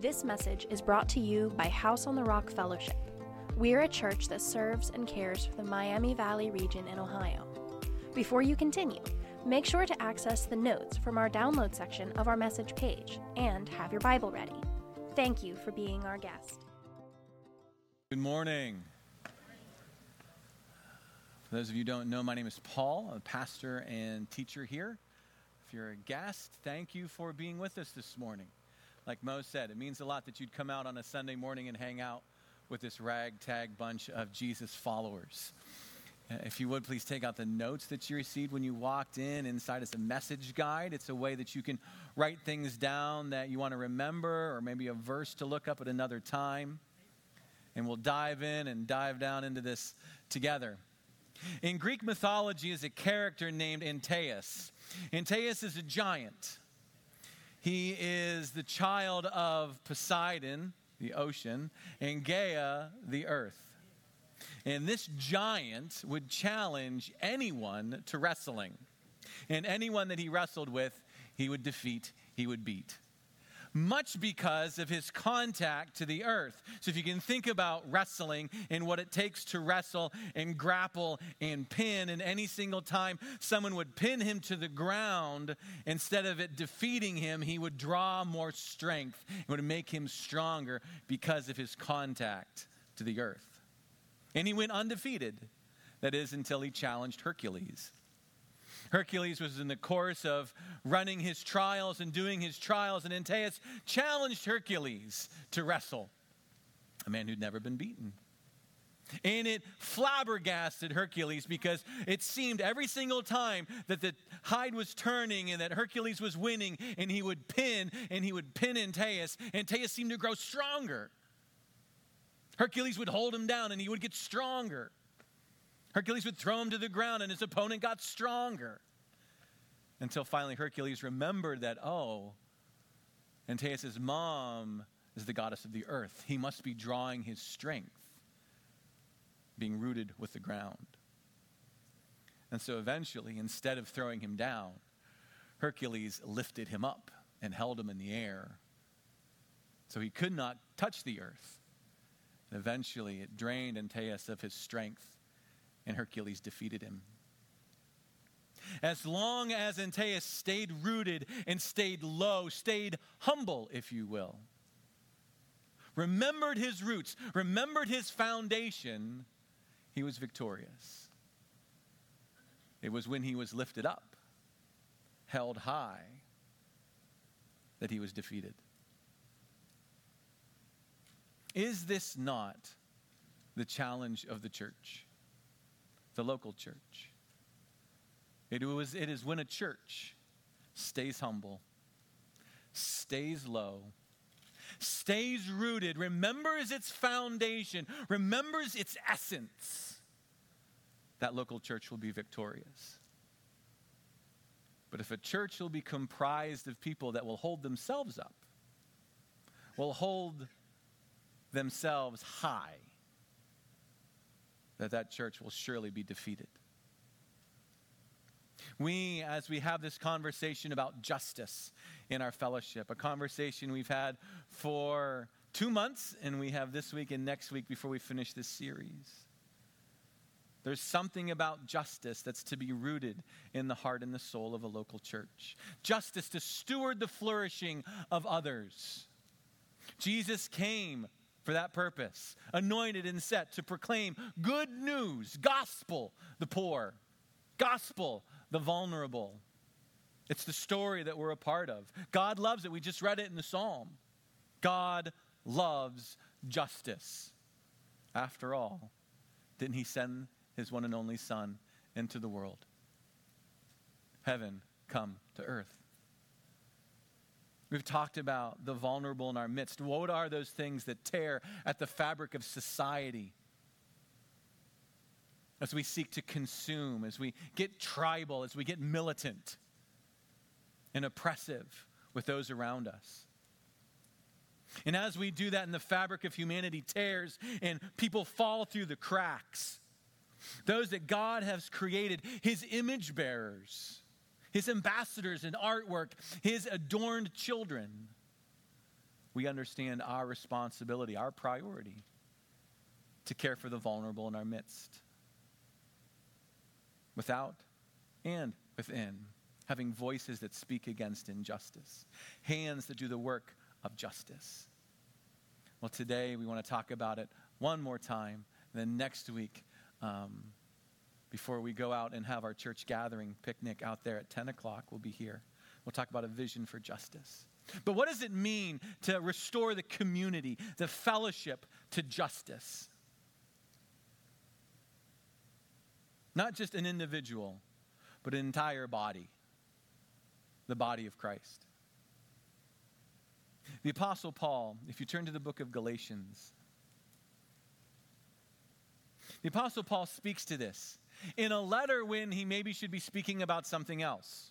This message is brought to you by House on the Rock Fellowship. We're a church that serves and cares for the Miami Valley region in Ohio. Before you continue, make sure to access the notes from our download section of our message page and have your Bible ready. Thank you for being our guest. Good morning. For those of you who don't know, my name is Paul. A pastor and teacher here. If you're a guest, thank you for being with us this morning. Like Mo said, it means a lot that you'd come out on a Sunday morning and hang out with this ragtag bunch of Jesus followers. Uh, If you would please take out the notes that you received when you walked in. Inside is a message guide. It's a way that you can write things down that you want to remember, or maybe a verse to look up at another time. And we'll dive in and dive down into this together. In Greek mythology is a character named Antaeus. Antaeus is a giant. He is the child of Poseidon, the ocean, and Gaia, the earth. And this giant would challenge anyone to wrestling. And anyone that he wrestled with, he would defeat, he would beat. Much because of his contact to the earth. So, if you can think about wrestling and what it takes to wrestle and grapple and pin, and any single time someone would pin him to the ground, instead of it defeating him, he would draw more strength. It would make him stronger because of his contact to the earth. And he went undefeated. That is, until he challenged Hercules. Hercules was in the course of running his trials and doing his trials, and Antaeus challenged Hercules to wrestle, a man who'd never been beaten. And it flabbergasted Hercules because it seemed every single time that the hide was turning and that Hercules was winning, and he would pin and he would pin Antaeus, Antaeus seemed to grow stronger. Hercules would hold him down and he would get stronger. Hercules would throw him to the ground and his opponent got stronger. Until finally Hercules remembered that, oh, Antaeus' mom is the goddess of the earth. He must be drawing his strength, being rooted with the ground. And so eventually, instead of throwing him down, Hercules lifted him up and held him in the air. So he could not touch the earth. And eventually, it drained Antaeus of his strength and Hercules defeated him. As long as Antaeus stayed rooted and stayed low, stayed humble, if you will, remembered his roots, remembered his foundation, he was victorious. It was when he was lifted up, held high, that he was defeated. Is this not the challenge of the church? The local church. It, was, it is when a church stays humble, stays low, stays rooted, remembers its foundation, remembers its essence, that local church will be victorious. But if a church will be comprised of people that will hold themselves up, will hold themselves high, that that church will surely be defeated. We, as we have this conversation about justice in our fellowship, a conversation we've had for two months, and we have this week and next week before we finish this series. There's something about justice that's to be rooted in the heart and the soul of a local church. Justice to steward the flourishing of others. Jesus came for that purpose, anointed and set to proclaim good news, gospel, the poor, gospel, the vulnerable. It's the story that we're a part of. God loves it. We just read it in the psalm. God loves justice. After all, didn't he send his one and only Son into the world? Heaven come to earth. We've talked about the vulnerable in our midst. What are those things that tear at the fabric of society? As we seek to consume, as we get tribal, as we get militant and oppressive with those around us. And as we do that, and the fabric of humanity tears and people fall through the cracks, those that God has created, his image bearers, his ambassadors in artwork, his adorned children, we understand our responsibility, our priority to care for the vulnerable in our midst. Without and within, having voices that speak against injustice, hands that do the work of justice. Well, today we want to talk about it one more time. And then next week, um, before we go out and have our church gathering picnic out there at 10 o'clock, we'll be here. We'll talk about a vision for justice. But what does it mean to restore the community, the fellowship to justice? Not just an individual, but an entire body, the body of Christ. The Apostle Paul, if you turn to the book of Galatians, the Apostle Paul speaks to this in a letter when he maybe should be speaking about something else.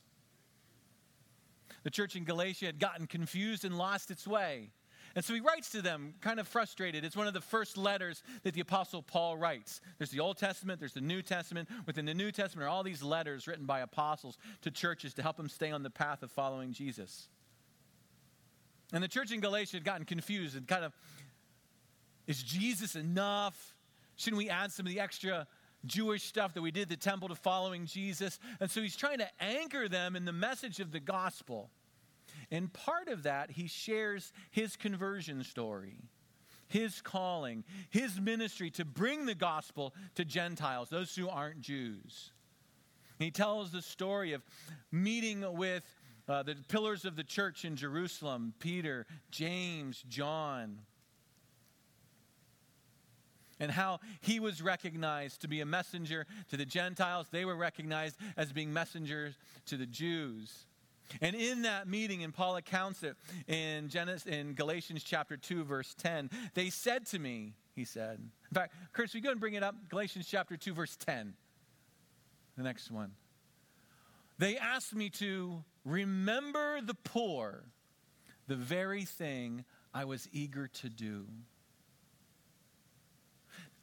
The church in Galatia had gotten confused and lost its way. And so he writes to them, kind of frustrated. It's one of the first letters that the Apostle Paul writes. There's the Old Testament, there's the New Testament. Within the New Testament are all these letters written by apostles to churches to help them stay on the path of following Jesus. And the church in Galatia had gotten confused and kind of, is Jesus enough? Shouldn't we add some of the extra Jewish stuff that we did the temple to following Jesus? And so he's trying to anchor them in the message of the gospel. And part of that, he shares his conversion story, his calling, his ministry to bring the gospel to Gentiles, those who aren't Jews. he tells the story of meeting with uh, the pillars of the church in Jerusalem Peter, James, John and how he was recognized to be a messenger to the Gentiles. They were recognized as being messengers to the Jews. And in that meeting, and Paul accounts it in, Genesis, in Galatians chapter 2, verse 10, they said to me, he said, in fact, Chris, we go and bring it up? Galatians chapter 2, verse 10. The next one. They asked me to remember the poor, the very thing I was eager to do.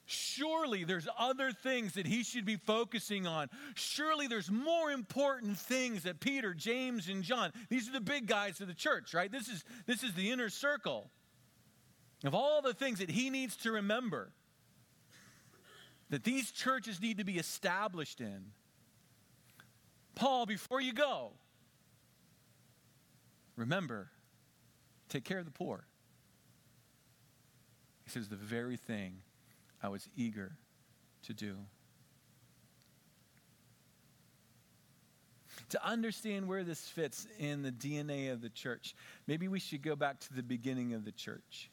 Surely there's other things that he should be focusing on. Surely there's more important things that Peter, James, and John, these are the big guys of the church, right? This is, this is the inner circle of all the things that he needs to remember that these churches need to be established in. Paul, before you go, remember, take care of the poor. He says the very thing I was eager to do. To understand where this fits in the DNA of the church, maybe we should go back to the beginning of the church.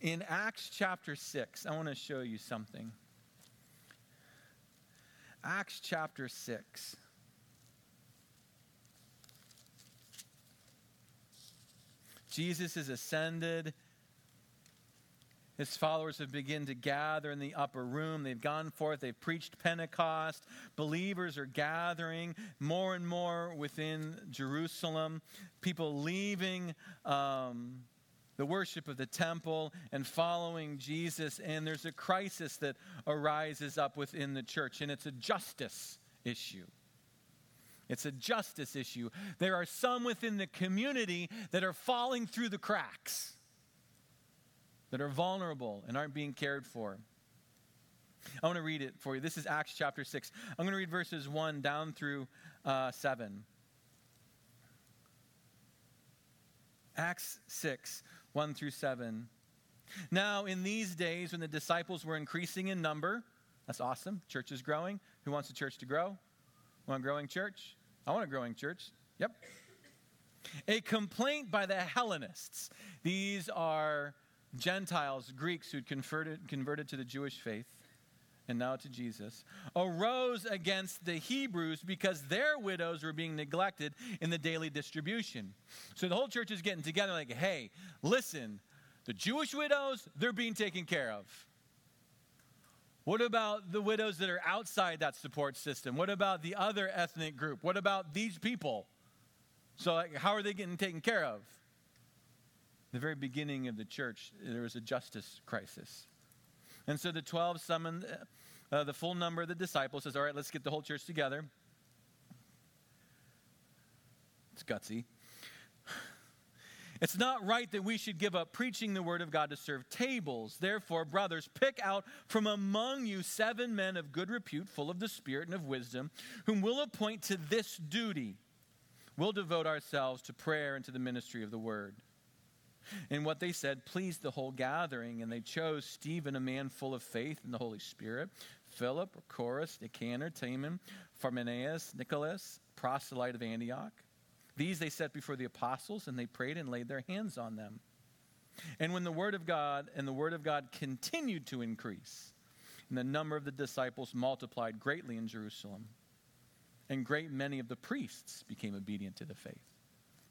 In Acts chapter 6, I want to show you something. Acts chapter 6. Jesus is ascended his followers have begun to gather in the upper room. They've gone forth, they've preached Pentecost. Believers are gathering more and more within Jerusalem. People leaving um, the worship of the temple and following Jesus. And there's a crisis that arises up within the church, and it's a justice issue. It's a justice issue. There are some within the community that are falling through the cracks that are vulnerable and aren't being cared for. I want to read it for you. This is Acts chapter 6. I'm going to read verses 1 down through uh, 7. Acts 6, 1 through 7. Now, in these days when the disciples were increasing in number, that's awesome. Church is growing. Who wants the church to grow? Want a growing church? I want a growing church. Yep. A complaint by the Hellenists. These are Gentiles, Greeks who'd converted, converted to the Jewish faith and now to Jesus, arose against the Hebrews because their widows were being neglected in the daily distribution. So the whole church is getting together like, hey, listen, the Jewish widows, they're being taken care of. What about the widows that are outside that support system? What about the other ethnic group? What about these people? So, like, how are they getting taken care of? The very beginning of the church, there was a justice crisis. And so the 12 summoned uh, the full number of the disciples, says, All right, let's get the whole church together. It's gutsy. It's not right that we should give up preaching the word of God to serve tables. Therefore, brothers, pick out from among you seven men of good repute, full of the Spirit and of wisdom, whom we'll appoint to this duty. We'll devote ourselves to prayer and to the ministry of the word. And what they said pleased the whole gathering, and they chose Stephen, a man full of faith in the Holy Spirit, Philip, Chorus, Nicanor, Timon, Pharmenaeus, Nicholas, proselyte of Antioch. These they set before the apostles, and they prayed and laid their hands on them. And when the word of God and the word of God continued to increase, and the number of the disciples multiplied greatly in Jerusalem, and great many of the priests became obedient to the faith.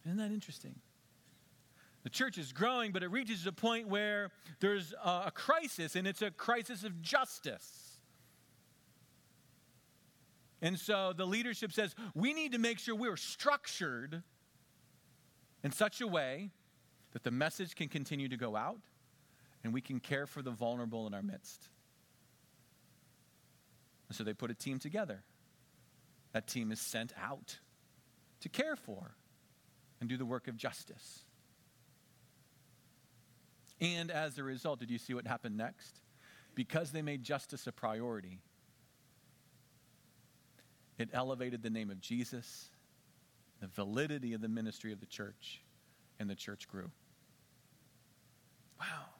Isn't that interesting? The church is growing, but it reaches a point where there's a, crisis, and it's a crisis of justice. And so the leadership says, we need to make sure we're structured in such a way that the message can continue to go out and we can care for the vulnerable in our midst. And so they put a team together. That team is sent out to care for and do the work of justice. And as a result, did you see what happened next? Because they made justice a priority, it elevated the name of Jesus, the validity of the ministry of the church, and the church grew. Wow.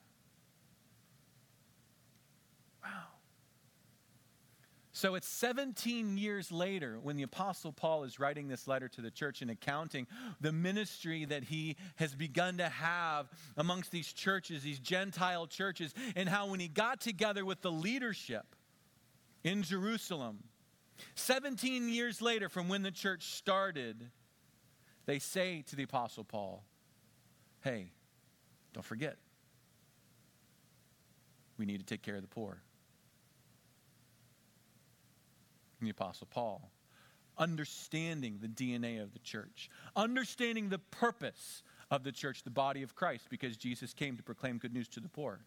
So it's 17 years later when the Apostle Paul is writing this letter to the church and accounting the ministry that he has begun to have amongst these churches, these Gentile churches, and how when he got together with the leadership in Jerusalem, 17 years later from when the church started, they say to the Apostle Paul, Hey, don't forget, we need to take care of the poor the Apostle Paul. Understanding the DNA of the church, understanding the purpose of the church, the body of Christ, because Jesus came to proclaim good news to the poor.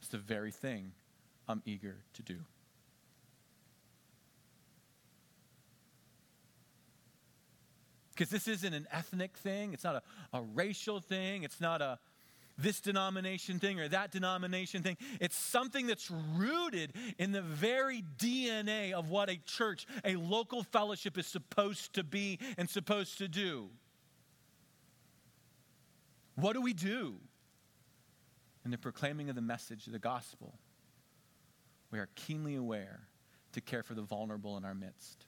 It's the very thing I'm eager to do. Because this isn't an ethnic thing, it's not a, a racial thing, it's not a this denomination thing or that denomination thing. It's something that's rooted in the very DNA of what a church, a local fellowship is supposed to be and supposed to do. What do we do? In the proclaiming of the message of the gospel, we are keenly aware to care for the vulnerable in our midst.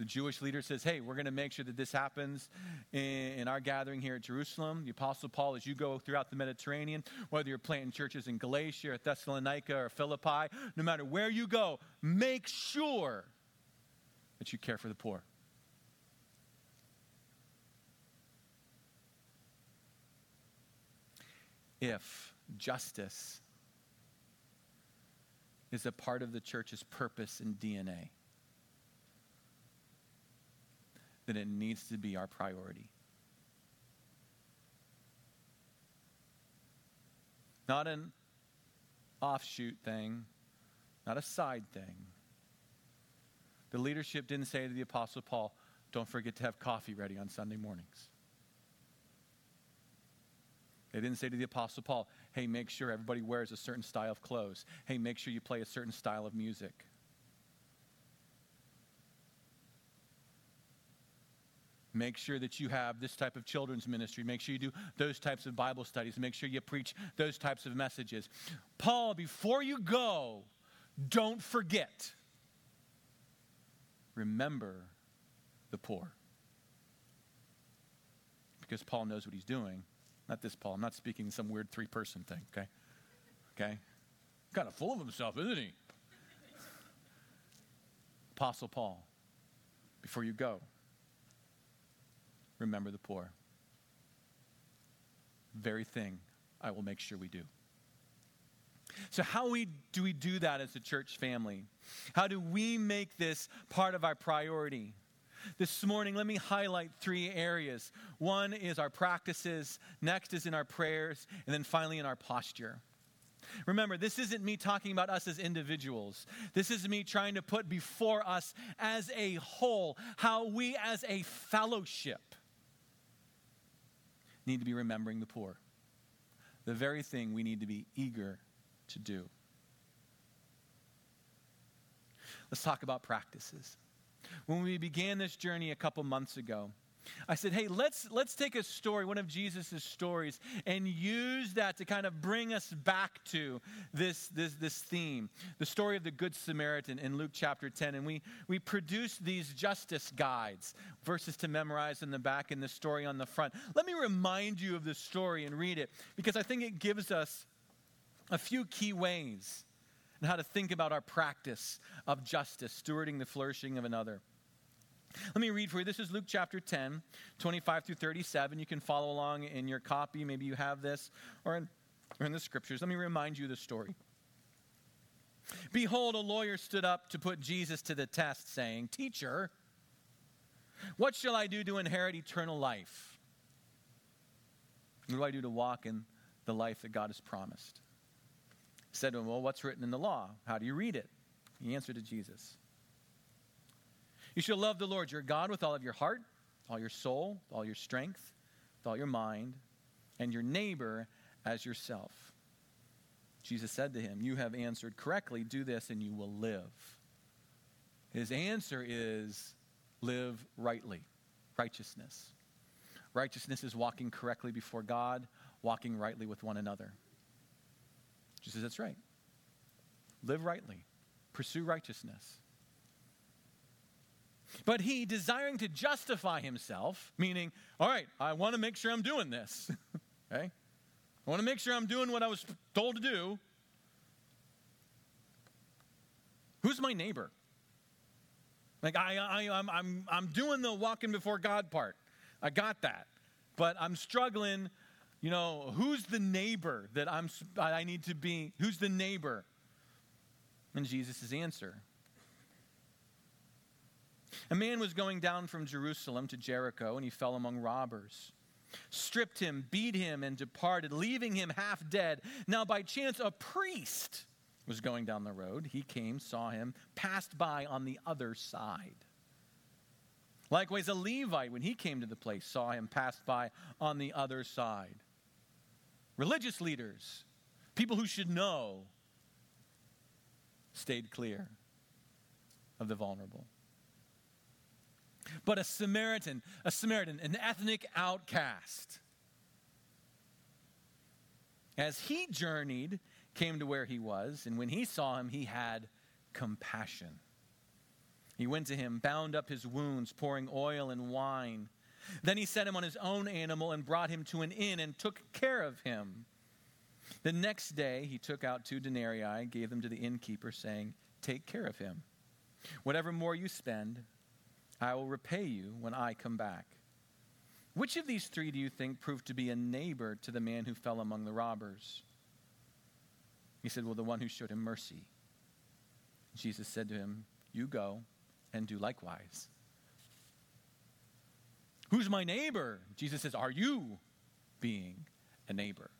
The Jewish leader says, Hey, we're going to make sure that this happens in, our gathering here at Jerusalem. The Apostle Paul, as you go throughout the Mediterranean, whether you're planting churches in Galatia or Thessalonica or Philippi, no matter where you go, make sure that you care for the poor. If justice is a part of the church's purpose and DNA, that it needs to be our priority. Not an offshoot thing, not a side thing. The leadership didn't say to the Apostle Paul, don't forget to have coffee ready on Sunday mornings. They didn't say to the Apostle Paul, hey, make sure everybody wears a certain style of clothes. Hey, make sure you play a certain style of music. Make sure that you have this type of children's ministry. Make sure you do those types of Bible studies. Make sure you preach those types of messages. Paul, before you go, don't forget. Remember the poor. Because Paul knows what he's doing. Not this Paul. I'm not speaking some weird three person thing, okay? Okay? Kind of full of himself, isn't he? Apostle Paul, before you go, remember the poor. Very thing I will make sure we do. So, how we, do we do that as a church family? How do we make this part of our priority? This morning, let me highlight three areas. One is our practices, next is in our prayers, and then finally in our posture. Remember, this isn't me talking about us as individuals. This is me trying to put before us as a whole how we as a fellowship need to be remembering the poor. The very thing we need to be eager to do. Let's talk about practices. When we began this journey a couple months ago, I said, hey, let's, let's take a story, one of Jesus' stories, and use that to kind of bring us back to this, this, this theme the story of the Good Samaritan in Luke chapter 10. And we, we produced these justice guides, verses to memorize in the back and the story on the front. Let me remind you of the story and read it because I think it gives us a few key ways and how to think about our practice of justice, stewarding the flourishing of another. Let me read for you. This is Luke chapter 10, 25 through 37. You can follow along in your copy. Maybe you have this or in, or in the scriptures. Let me remind you the story. Behold, a lawyer stood up to put Jesus to the test, saying, Teacher, what shall I do to inherit eternal life? What do I do to walk in the life that God has promised? He said to him, Well, what's written in the law? How do you read it? He answered to Jesus. You shall love the Lord your God with all of your heart, all your soul, all your strength, with all your mind, and your neighbor as yourself. Jesus said to him, You have answered correctly. Do this and you will live. His answer is live rightly, righteousness. Righteousness is walking correctly before God, walking rightly with one another. Jesus, says, that's right. Live rightly, pursue righteousness. But he, desiring to justify himself, meaning, all right, I want to make sure I'm doing this. okay? I want to make sure I'm doing what I was told to do. Who's my neighbor? Like, I, I, I'm, I'm, I'm doing the walking before God part. I got that. But I'm struggling, you know, who's the neighbor that I'm, I need to be? Who's the neighbor? And Jesus' answer a man was going down from Jerusalem to Jericho, and he fell among robbers. Stripped him, beat him, and departed, leaving him half dead. Now, by chance, a priest was going down the road. He came, saw him, passed by on the other side. Likewise, a Levite, when he came to the place, saw him, passed by on the other side. Religious leaders, people who should know, stayed clear of the vulnerable but a Samaritan, a Samaritan, an ethnic outcast. As he journeyed, came to where he was, and when he saw him, he had compassion. He went to him, bound up his wounds, pouring oil and wine. Then he set him on his own animal and brought him to an inn and took care of him. The next day he took out two denarii, gave them to the innkeeper, saying, Take care of him. Whatever more you spend, I will repay you when I come back. Which of these three do you think proved to be a neighbor to the man who fell among the robbers? He said, Well, the one who showed him mercy. Jesus said to him, You go and do likewise. Who's my neighbor? Jesus says, Are you being a neighbor?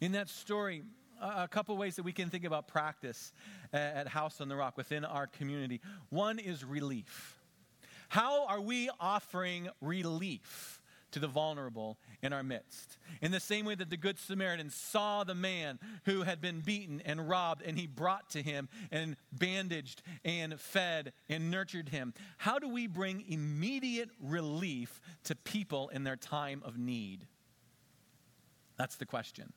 In that story, a couple ways that we can think about practice at House on the Rock within our community. One is relief. How are we offering relief to the vulnerable in our midst? In the same way that the Good Samaritan saw the man who had been beaten and robbed, and he brought to him and bandaged and fed and nurtured him. How do we bring immediate relief to people in their time of need? That's the question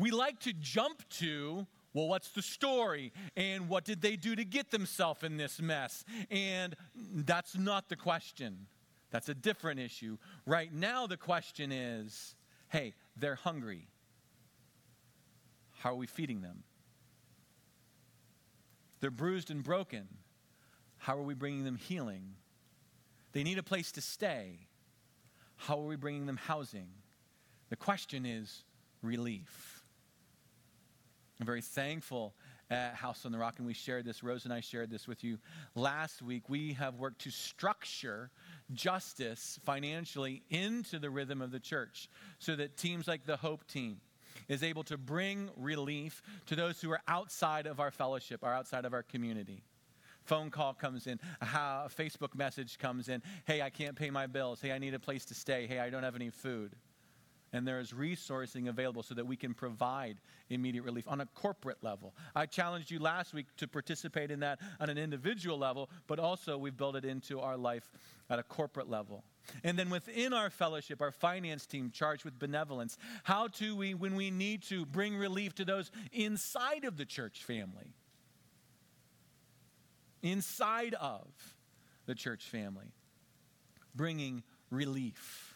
we like to jump to well, what's the story? And what did they do to get themselves in this mess? And that's not the question. That's a different issue. Right now, the question is hey, they're hungry. How are we feeding them? They're bruised and broken. How are we bringing them healing? They need a place to stay. How are we bringing them housing? The question is relief. I'm very thankful at House on the Rock, and we shared this, Rose and I shared this with you last week. We have worked to structure justice financially into the rhythm of the church so that teams like the Hope Team is able to bring relief to those who are outside of our fellowship, or outside of our community. Phone call comes in, a Facebook message comes in. Hey, I can't pay my bills. Hey, I need a place to stay. Hey, I don't have any food and there is resourcing available so that we can provide immediate relief on a corporate level. I challenged you last week to participate in that on an individual level, but also we've built it into our life at a corporate level. And then within our fellowship, our finance team charged with benevolence, how do we, when we need to, bring relief to those inside of the church family? Inside of the church family, bringing relief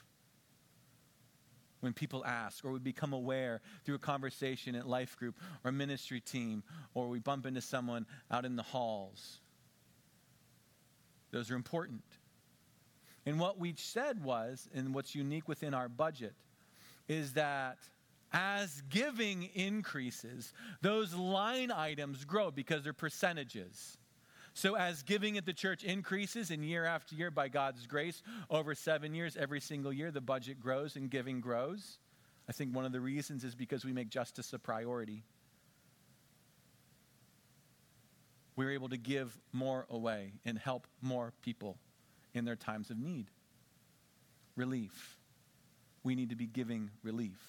when people ask, or we become aware through a conversation at life group or ministry team, or we bump into someone out in the halls. Those are important. And what we said was, and what's unique within our budget, is that as giving increases, those line items grow because they're percentages. So, as giving at the church increases and year after year by God's grace, over seven years, every single year, the budget grows and giving grows. I think one of the reasons is because we make justice a priority. We're able to give more away and help more people in their times of need. Relief. We need to be giving relief.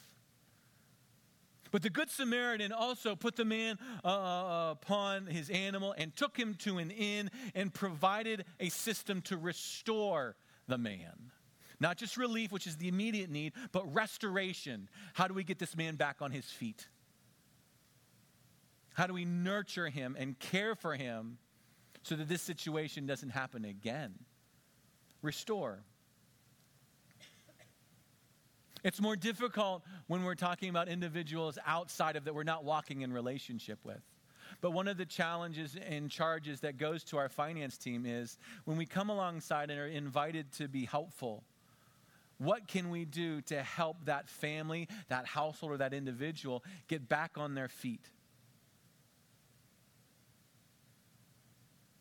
But the Good Samaritan also put the man uh, uh, upon his animal and took him to an inn and provided a system to restore the man. Not just relief, which is the immediate need, but restoration. How do we get this man back on his feet? How do we nurture him and care for him so that this situation doesn't happen again? Restore. It's more difficult when we're talking about individuals outside of that we're not walking in relationship with. But one of the challenges and charges that goes to our finance team is when we come alongside and are invited to be helpful, what can we do to help that family, that household, or that individual get back on their feet?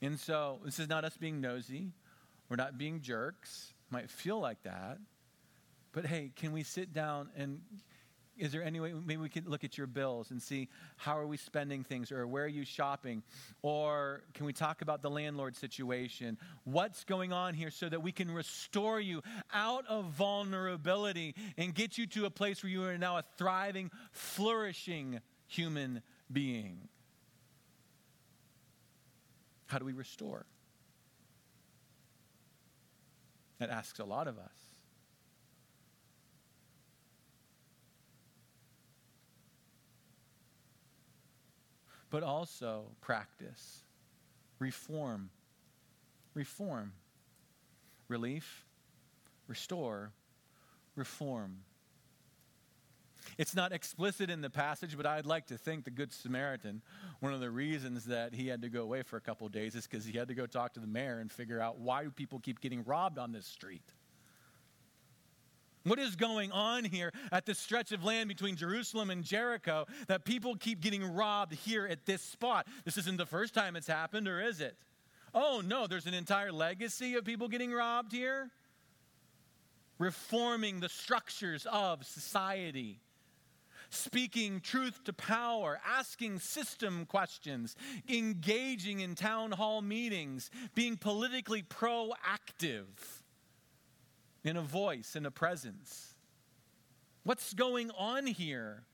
And so, this is not us being nosy. We're not being jerks. Might feel like that. But hey, can we sit down and is there any way maybe we can look at your bills and see how are we spending things or where are you shopping? Or can we talk about the landlord situation? What's going on here so that we can restore you out of vulnerability and get you to a place where you are now a thriving flourishing human being? How do we restore? That asks a lot of us but also practice, reform, reform, relief, restore, reform. It's not explicit in the passage, but I'd like to think the Good Samaritan, one of the reasons that he had to go away for a couple days is because he had to go talk to the mayor and figure out why people keep getting robbed on this street. What is going on here at this stretch of land between Jerusalem and Jericho that people keep getting robbed here at this spot? This isn't the first time it's happened, or is it? Oh, no, there's an entire legacy of people getting robbed here. Reforming the structures of society speaking truth to power, asking system questions, engaging in town hall meetings, being politically proactive in a voice, in a presence. What's going on here?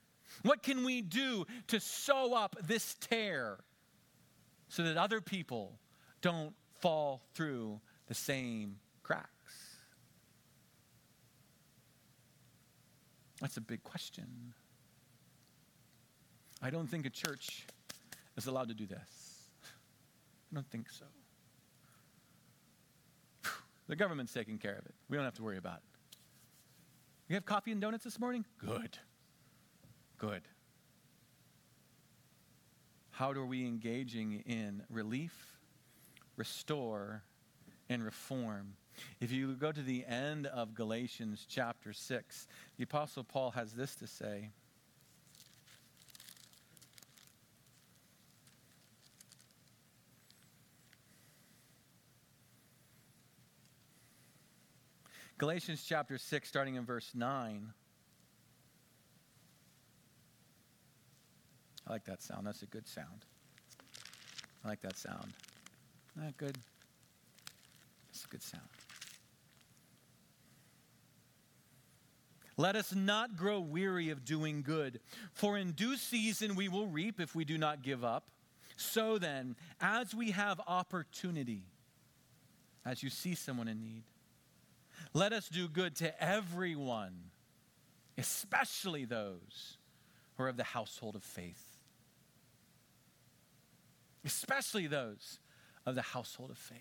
What can we do to sew up this tear so that other people don't fall through the same cracks? That's a big question. I don't think a church is allowed to do this. I don't think so. The government's taking care of it. We don't have to worry about it. You have coffee and donuts this morning? Good. Good. How are we engaging in relief, restore, and reform? If you go to the end of Galatians chapter 6, the Apostle Paul has this to say. Galatians chapter 6, starting in verse 9. I like that sound. That's a good sound. I like that sound. Isn't that good? That's a good sound. Let us not grow weary of doing good, for in due season we will reap if we do not give up. So then, as we have opportunity, as you see someone in need, let us do good to everyone, especially those who are of the household of faith. Especially those of the household of faith.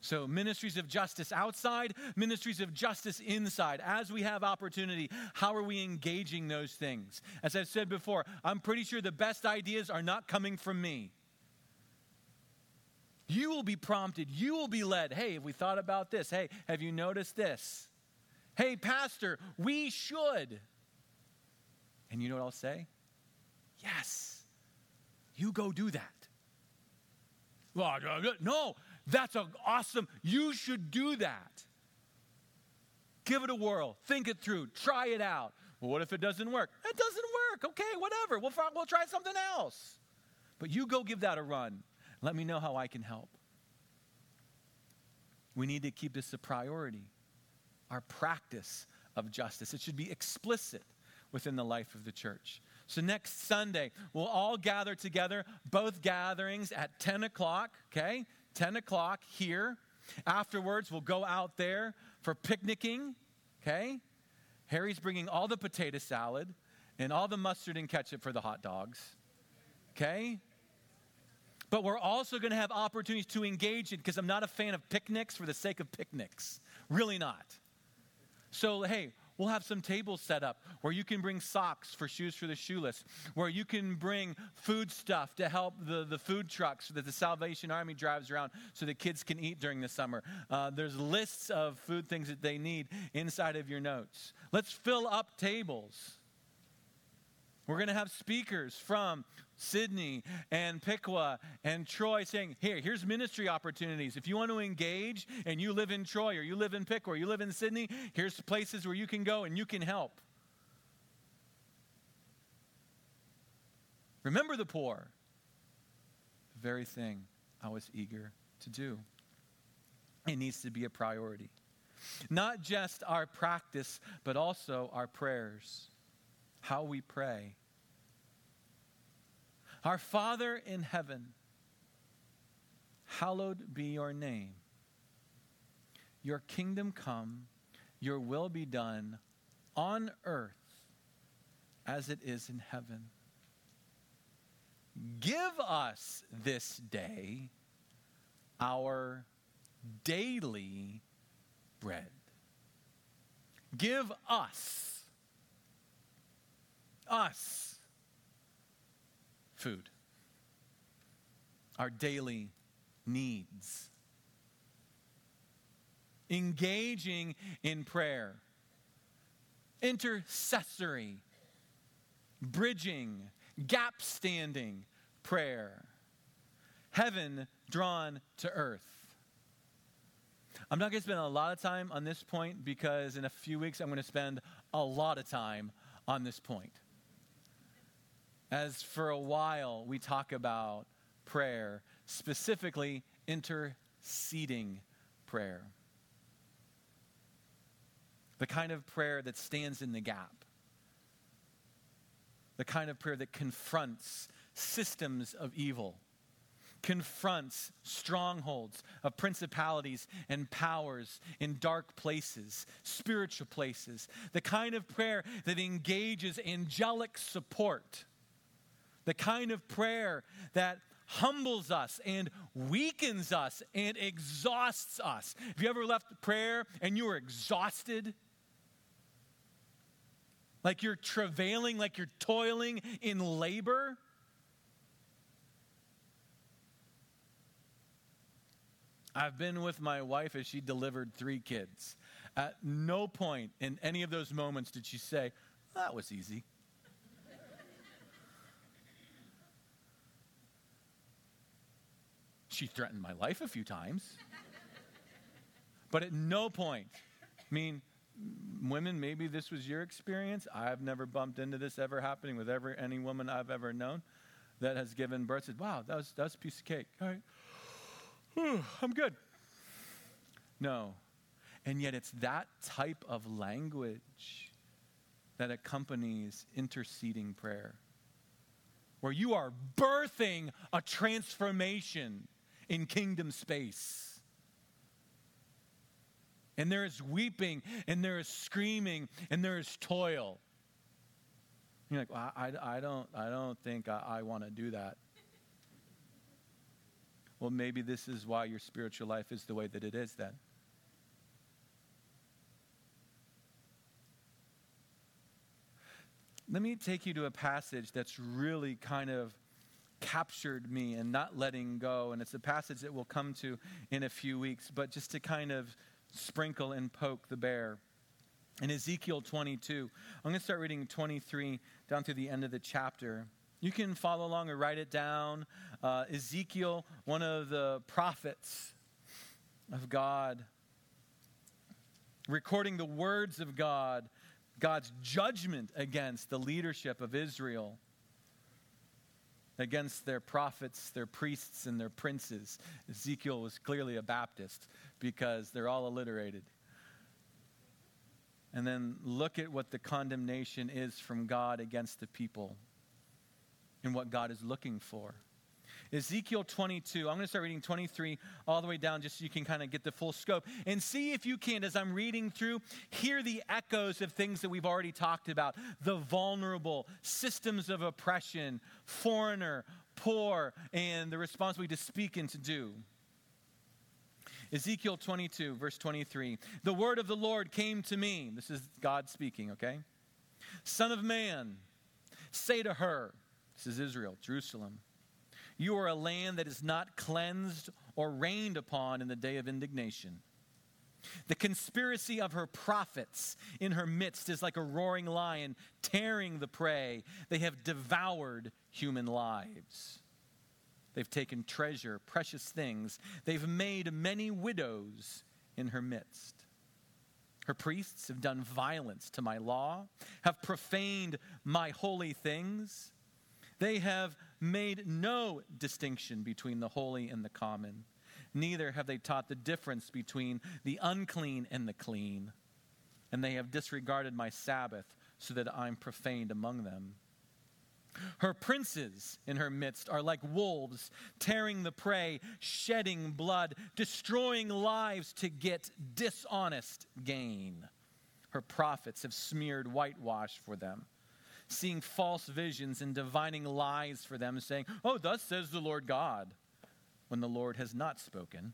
So, ministries of justice outside, ministries of justice inside. As we have opportunity, how are we engaging those things? As I've said before, I'm pretty sure the best ideas are not coming from me. You will be prompted, you will be led. Hey, have we thought about this? Hey, have you noticed this? Hey, Pastor, we should. And you know what I'll say? Yes, you go do that. Uh, no, that's awesome. You should do that. Give it a whirl. Think it through. Try it out. Well, what if it doesn't work? It doesn't work. Okay, whatever. We'll, we'll try something else. But you go give that a run. Let me know how I can help. We need to keep this a priority our practice of justice. It should be explicit within the life of the church. So next Sunday, we'll all gather together, both gatherings at 10 o'clock, okay? 10 o'clock here. Afterwards, we'll go out there for picnicking, okay? Harry's bringing all the potato salad and all the mustard and ketchup for the hot dogs, okay? But we're also going to have opportunities to engage in, because I'm not a fan of picnics for the sake of picnics. Really not. So, hey, We'll have some tables set up where you can bring socks for shoes for the shoeless, where you can bring food stuff to help the, the food trucks that the Salvation Army drives around so the kids can eat during the summer. Uh, there's lists of food things that they need inside of your notes. Let's fill up tables. We're going to have speakers from Sidney and Piqua and Troy saying, Here, here's ministry opportunities. If you want to engage and you live in Troy or you live in Piqua or you live in Sidney, here's places where you can go and you can help. Remember the poor. The very thing I was eager to do. It needs to be a priority. Not just our practice, but also our prayers, how we pray our Father in heaven, hallowed be your name. Your kingdom come, your will be done on earth as it is in heaven. Give us this day our daily bread. Give us, us, food, our daily needs. Engaging in prayer, intercessory, bridging, gap standing prayer, heaven drawn to earth. I'm not going to spend a lot of time on this point because in a few weeks I'm going to spend a lot of time on this point as for a while we talk about prayer, specifically interceding prayer. The kind of prayer that stands in the gap. The kind of prayer that confronts systems of evil, confronts strongholds of principalities and powers in dark places, spiritual places. The kind of prayer that engages angelic support the kind of prayer that humbles us and weakens us and exhausts us. Have you ever left prayer and you were exhausted? Like you're travailing, like you're toiling in labor? I've been with my wife as she delivered three kids. At no point in any of those moments did she say, That was easy. She threatened my life a few times. but at no point, I mean, women, maybe this was your experience. I've never bumped into this ever happening with ever any woman I've ever known that has given birth. Said, "Wow, that was that was a piece of cake." All right, I'm good. No, and yet it's that type of language that accompanies interceding prayer, where you are birthing a transformation in kingdom space and there is weeping, and there is screaming, and there is toil. You're like, well, I, I, don't, I don't think I, I want to do that. Well, maybe this is why your spiritual life is the way that it is then. Let me take you to a passage that's really kind of captured me and not letting go. And it's a passage that we'll come to in a few weeks, but just to kind of sprinkle and poke the bear. In Ezekiel 22, I'm going to start reading 23 down to the end of the chapter. You can follow along or write it down. Uh, Ezekiel, one of the prophets of God, recording the words of God, God's judgment against the leadership of Israel, against their prophets, their priests, and their princes. Ezekiel was clearly a Baptist because they're all alliterated. And then look at what the condemnation is from God against the people and what God is looking for. Ezekiel 22. I'm going to start reading 23 all the way down just so you can kind of get the full scope. And see if you can, as I'm reading through, hear the echoes of things that we've already talked about the vulnerable, systems of oppression, foreigner, poor, and the responsibility to speak and to do. Ezekiel 22, verse 23. The word of the Lord came to me. This is God speaking, okay? Son of man, say to her, this is Israel, Jerusalem, you are a land that is not cleansed or rained upon in the day of indignation. The conspiracy of her prophets in her midst is like a roaring lion tearing the prey. They have devoured human lives. They've taken treasure, precious things. They've made many widows in her midst. Her priests have done violence to my law, have profaned my holy things. They have made no distinction between the holy and the common. Neither have they taught the difference between the unclean and the clean. And they have disregarded my Sabbath so that I'm profaned among them. Her princes in her midst are like wolves, tearing the prey, shedding blood, destroying lives to get dishonest gain. Her prophets have smeared whitewash for them, seeing false visions and divining lies for them, saying, Oh, thus says the Lord God, when the Lord has not spoken.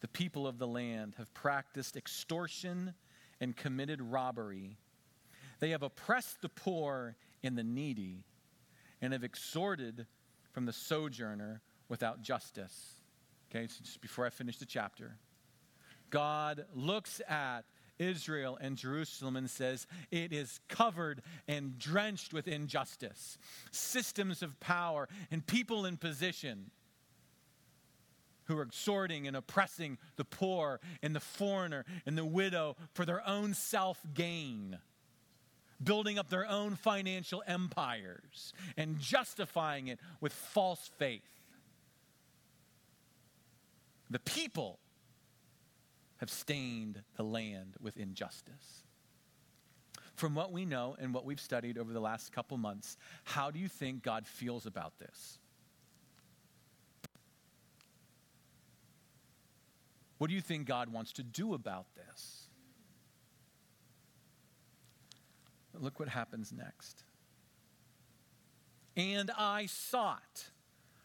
The people of the land have practiced extortion and committed robbery. They have oppressed the poor and the needy, and have extorted from the sojourner without justice. Okay, so just before I finish the chapter, God looks at Israel and Jerusalem and says, It is covered and drenched with injustice, systems of power, and people in position who are exhorting and oppressing the poor and the foreigner and the widow for their own self gain building up their own financial empires and justifying it with false faith. The people have stained the land with injustice. From what we know and what we've studied over the last couple months, how do you think God feels about this? What do you think God wants to do about this? Look what happens next. And I sought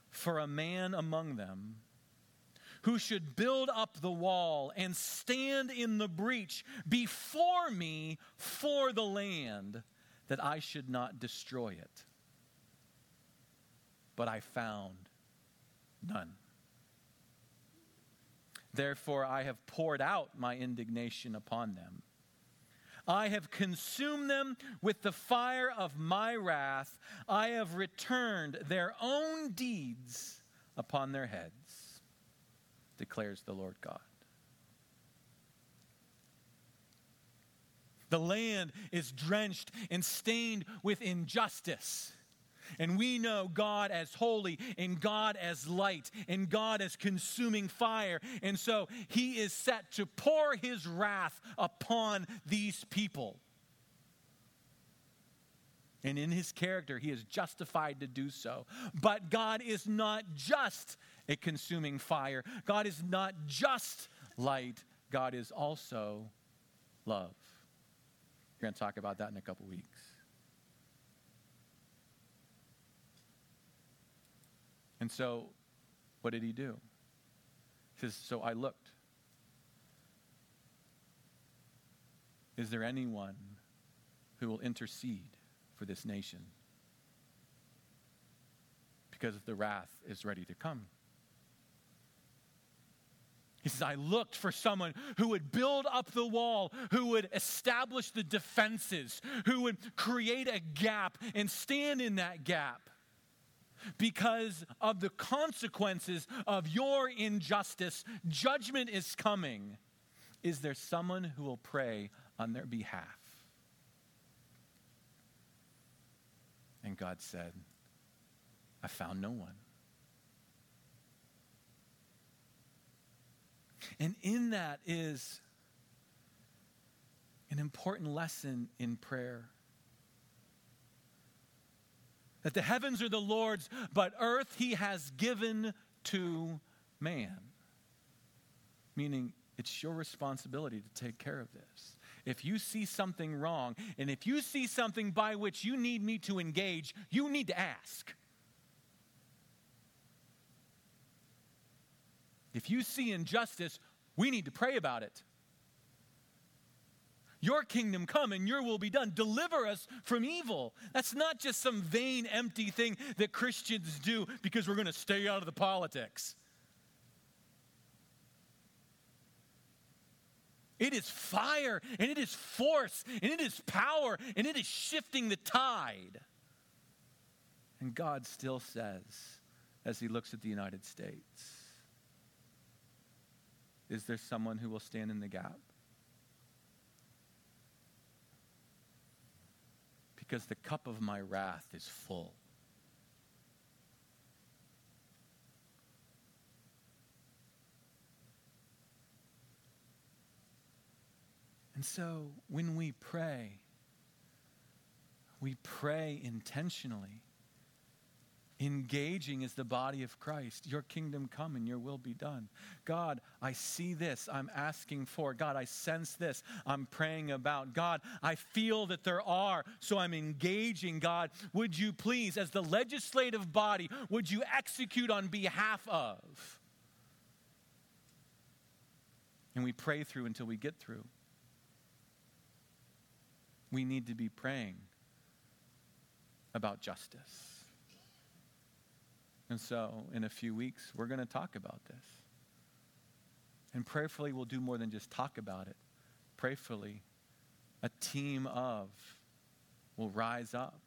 for a man among them who should build up the wall and stand in the breach before me for the land, that I should not destroy it. But I found none. Therefore, I have poured out my indignation upon them I have consumed them with the fire of my wrath. I have returned their own deeds upon their heads, declares the Lord God. The land is drenched and stained with injustice. And we know God as holy and God as light and God as consuming fire. And so he is set to pour his wrath upon these people. And in his character, he is justified to do so. But God is not just a consuming fire, God is not just light, God is also love. We're going to talk about that in a couple weeks. And so, what did he do? He says, So I looked. Is there anyone who will intercede for this nation? Because the wrath is ready to come. He says, I looked for someone who would build up the wall, who would establish the defenses, who would create a gap and stand in that gap because of the consequences of your injustice. Judgment is coming. Is there someone who will pray on their behalf? And God said, I found no one. And in that is an important lesson in prayer that the heavens are the Lord's, but earth he has given to man. Meaning, it's your responsibility to take care of this. If you see something wrong, and if you see something by which you need me to engage, you need to ask. If you see injustice, we need to pray about it. Your kingdom come and your will be done. Deliver us from evil. That's not just some vain, empty thing that Christians do because we're going to stay out of the politics. It is fire and it is force and it is power and it is shifting the tide. And God still says, as He looks at the United States, Is there someone who will stand in the gap? because the cup of my wrath is full. And so when we pray, we pray intentionally engaging as the body of Christ. Your kingdom come and your will be done. God, I see this. I'm asking for. God, I sense this. I'm praying about. God, I feel that there are. So I'm engaging. God, would you please, as the legislative body, would you execute on behalf of? And we pray through until we get through. We need to be praying about justice. And so, in a few weeks, we're going to talk about this. And prayerfully, we'll do more than just talk about it. Prayerfully, a team of will rise up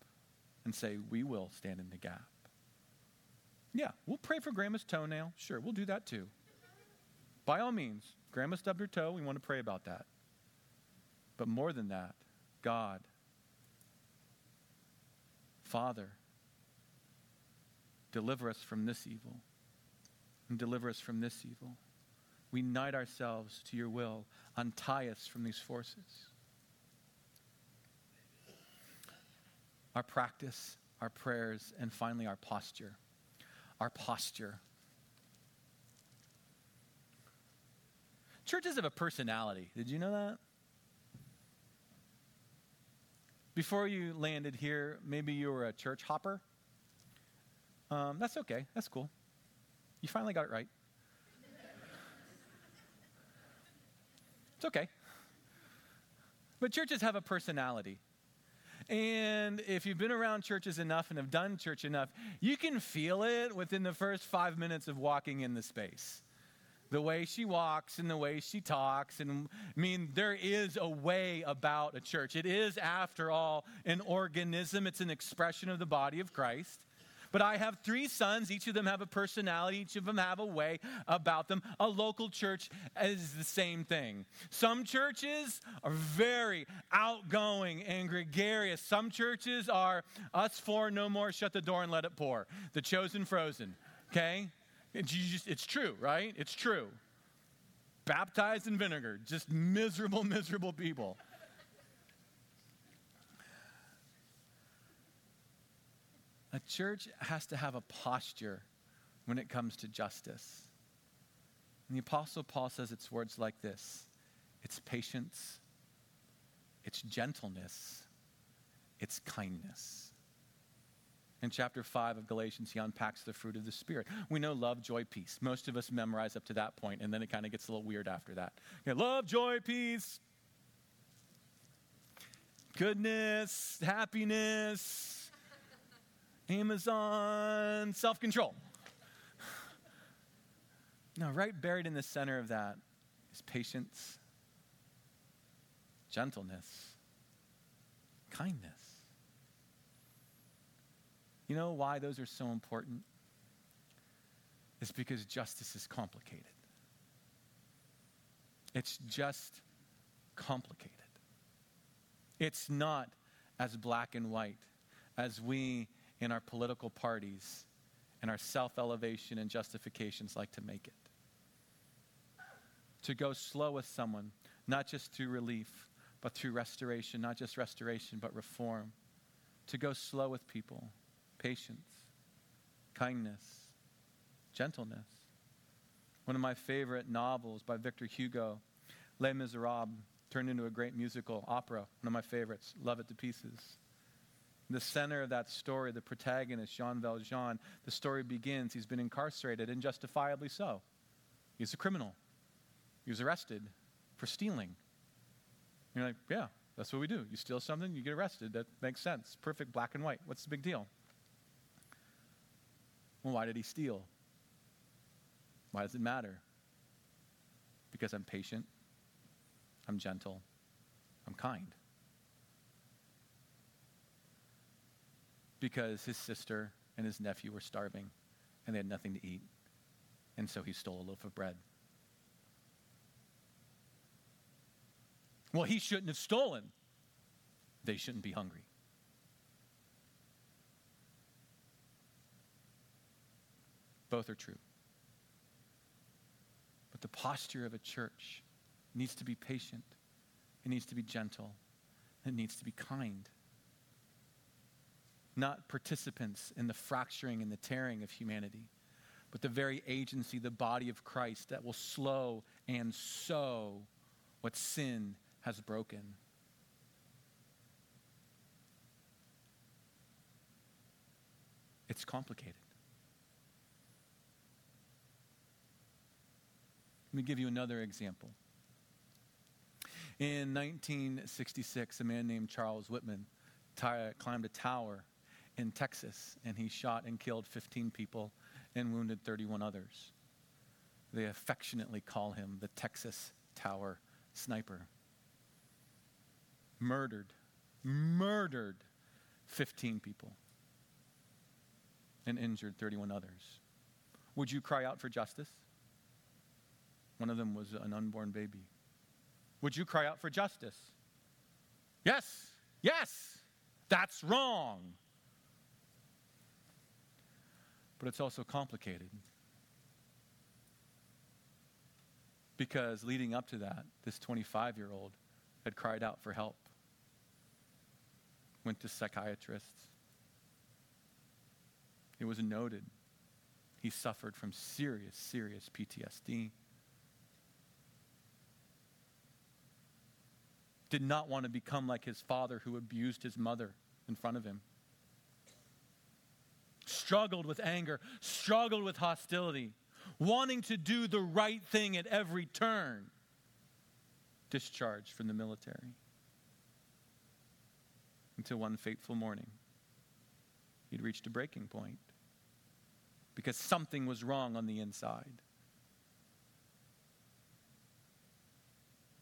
and say, We will stand in the gap. Yeah, we'll pray for grandma's toenail. Sure, we'll do that too. By all means, grandma stubbed her toe. We want to pray about that. But more than that, God, Father, Deliver us from this evil and deliver us from this evil. We unite ourselves to your will. Untie us from these forces. Our practice, our prayers, and finally our posture. Our posture. Churches have a personality. Did you know that? Before you landed here, maybe you were a church hopper. Um, that's okay. That's cool. You finally got it right. it's okay. But churches have a personality. And if you've been around churches enough and have done church enough, you can feel it within the first five minutes of walking in the space. The way she walks and the way she talks. And I mean, there is a way about a church. It is, after all, an organism, it's an expression of the body of Christ. But I have three sons. Each of them have a personality. Each of them have a way about them. A local church is the same thing. Some churches are very outgoing and gregarious. Some churches are us four, no more, shut the door and let it pour. The chosen frozen. Okay? It's, just, it's true, right? It's true. Baptized in vinegar. Just miserable, miserable people. A church has to have a posture when it comes to justice. And the Apostle Paul says it's words like this it's patience, it's gentleness, it's kindness. In chapter 5 of Galatians, he unpacks the fruit of the Spirit. We know love, joy, peace. Most of us memorize up to that point, and then it kind of gets a little weird after that. Love, joy, peace, goodness, happiness, Amazon, self control. No, right buried in the center of that is patience, gentleness, kindness. You know why those are so important? It's because justice is complicated. It's just complicated. It's not as black and white as we in our political parties and our self elevation and justifications like to make it. To go slow with someone, not just through relief, but through restoration, not just restoration, but reform. To go slow with people, patience, kindness, gentleness. One of my favorite novels by Victor Hugo, Les Miserables, turned into a great musical opera, one of my favorites. Love it to pieces the center of that story, the protagonist, Jean Valjean, the story begins. He's been incarcerated, and justifiably so. He's a criminal. He was arrested for stealing. You're like, yeah, that's what we do. You steal something, you get arrested. That makes sense. Perfect black and white. What's the big deal? Well, why did he steal? Why does it matter? Because I'm patient, I'm gentle, I'm kind. Because his sister and his nephew were starving and they had nothing to eat. And so he stole a loaf of bread. Well, he shouldn't have stolen. They shouldn't be hungry. Both are true. But the posture of a church needs to be patient, it needs to be gentle, it needs to be kind not participants in the fracturing and the tearing of humanity, but the very agency, the body of Christ that will slow and sow what sin has broken. It's complicated. Let me give you another example. In 1966, a man named Charles Whitman t- climbed a tower in Texas, and he shot and killed 15 people and wounded 31 others. They affectionately call him the Texas Tower Sniper. Murdered, murdered 15 people and injured 31 others. Would you cry out for justice? One of them was an unborn baby. Would you cry out for justice? Yes, yes, that's wrong but it's also complicated. Because leading up to that, this 25 year old had cried out for help, went to psychiatrists. It was noted he suffered from serious, serious PTSD. Did not want to become like his father who abused his mother in front of him struggled with anger, struggled with hostility, wanting to do the right thing at every turn. Discharged from the military. Until one fateful morning, he'd reached a breaking point because something was wrong on the inside.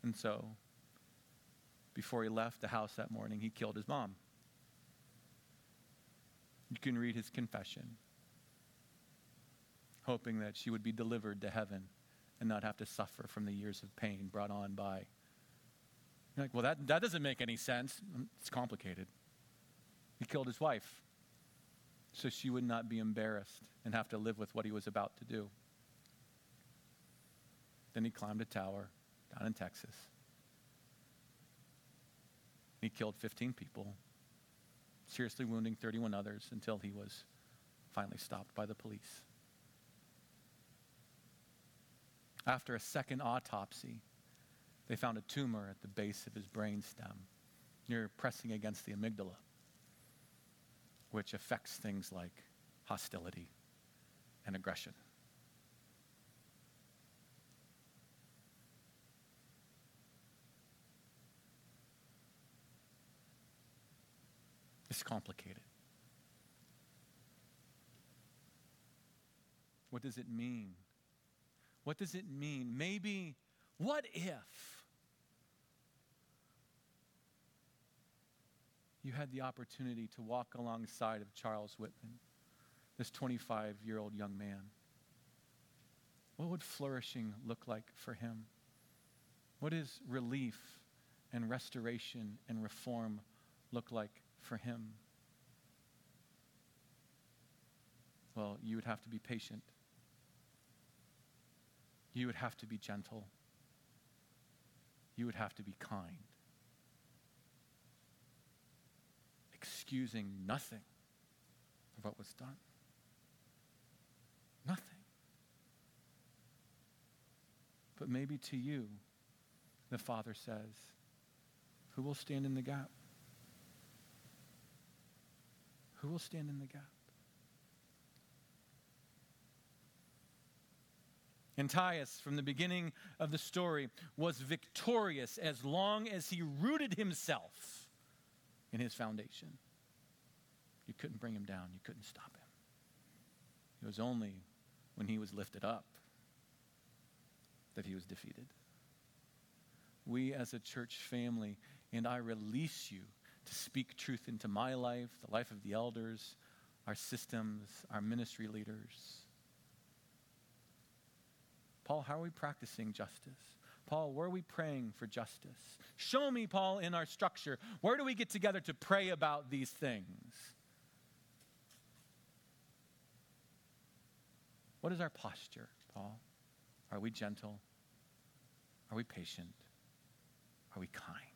And so, before he left the house that morning, he killed his mom. You can read his confession, hoping that she would be delivered to heaven and not have to suffer from the years of pain brought on by. You're like, well, that, that doesn't make any sense. It's complicated. He killed his wife so she would not be embarrassed and have to live with what he was about to do. Then he climbed a tower down in Texas. He killed 15 people, seriously wounding 31 others until he was finally stopped by the police. After a second autopsy, they found a tumor at the base of his brain stem, near pressing against the amygdala which affects things like hostility and aggression. It's complicated. What does it mean? What does it mean? Maybe, what if? you had the opportunity to walk alongside of Charles Whitman, this 25 year old young man? What would flourishing look like for him? What does relief and restoration and reform look like for him? Well, you would have to be patient. You would have to be gentle. You would have to be kind. excusing nothing of what was done. Nothing. But maybe to you, the Father says, Who will stand in the gap? Will stand in the gap? Antaeus, from the beginning of the story, was victorious as long as he rooted himself in his foundation. You couldn't bring him down, you couldn't stop him. It was only when he was lifted up that he was defeated. We as a church family, and I release you to speak truth into my life, the life of the elders, our systems, our ministry leaders. Paul, how are we practicing justice? Paul, where are we praying for justice? Show me, Paul, in our structure, where do we get together to pray about these things? What is our posture, Paul? Are we gentle? Are we patient? Are we kind?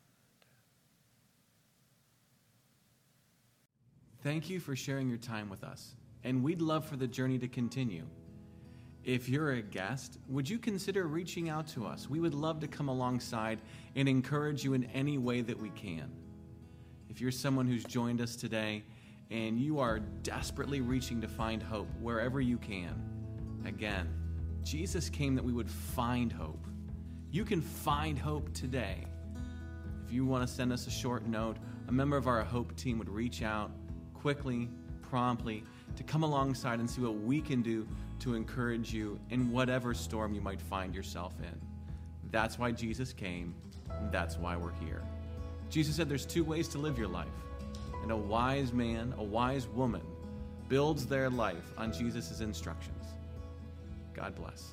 Thank you for sharing your time with us, and we'd love for the journey to continue. If you're a guest, would you consider reaching out to us? We would love to come alongside and encourage you in any way that we can. If you're someone who's joined us today and you are desperately reaching to find hope wherever you can, again, Jesus came that we would find hope. You can find hope today. If you want to send us a short note, a member of our Hope team would reach out quickly, promptly, to come alongside and see what we can do to encourage you in whatever storm you might find yourself in. That's why Jesus came. That's why we're here. Jesus said there's two ways to live your life. And a wise man, a wise woman, builds their life on Jesus' instructions. God bless.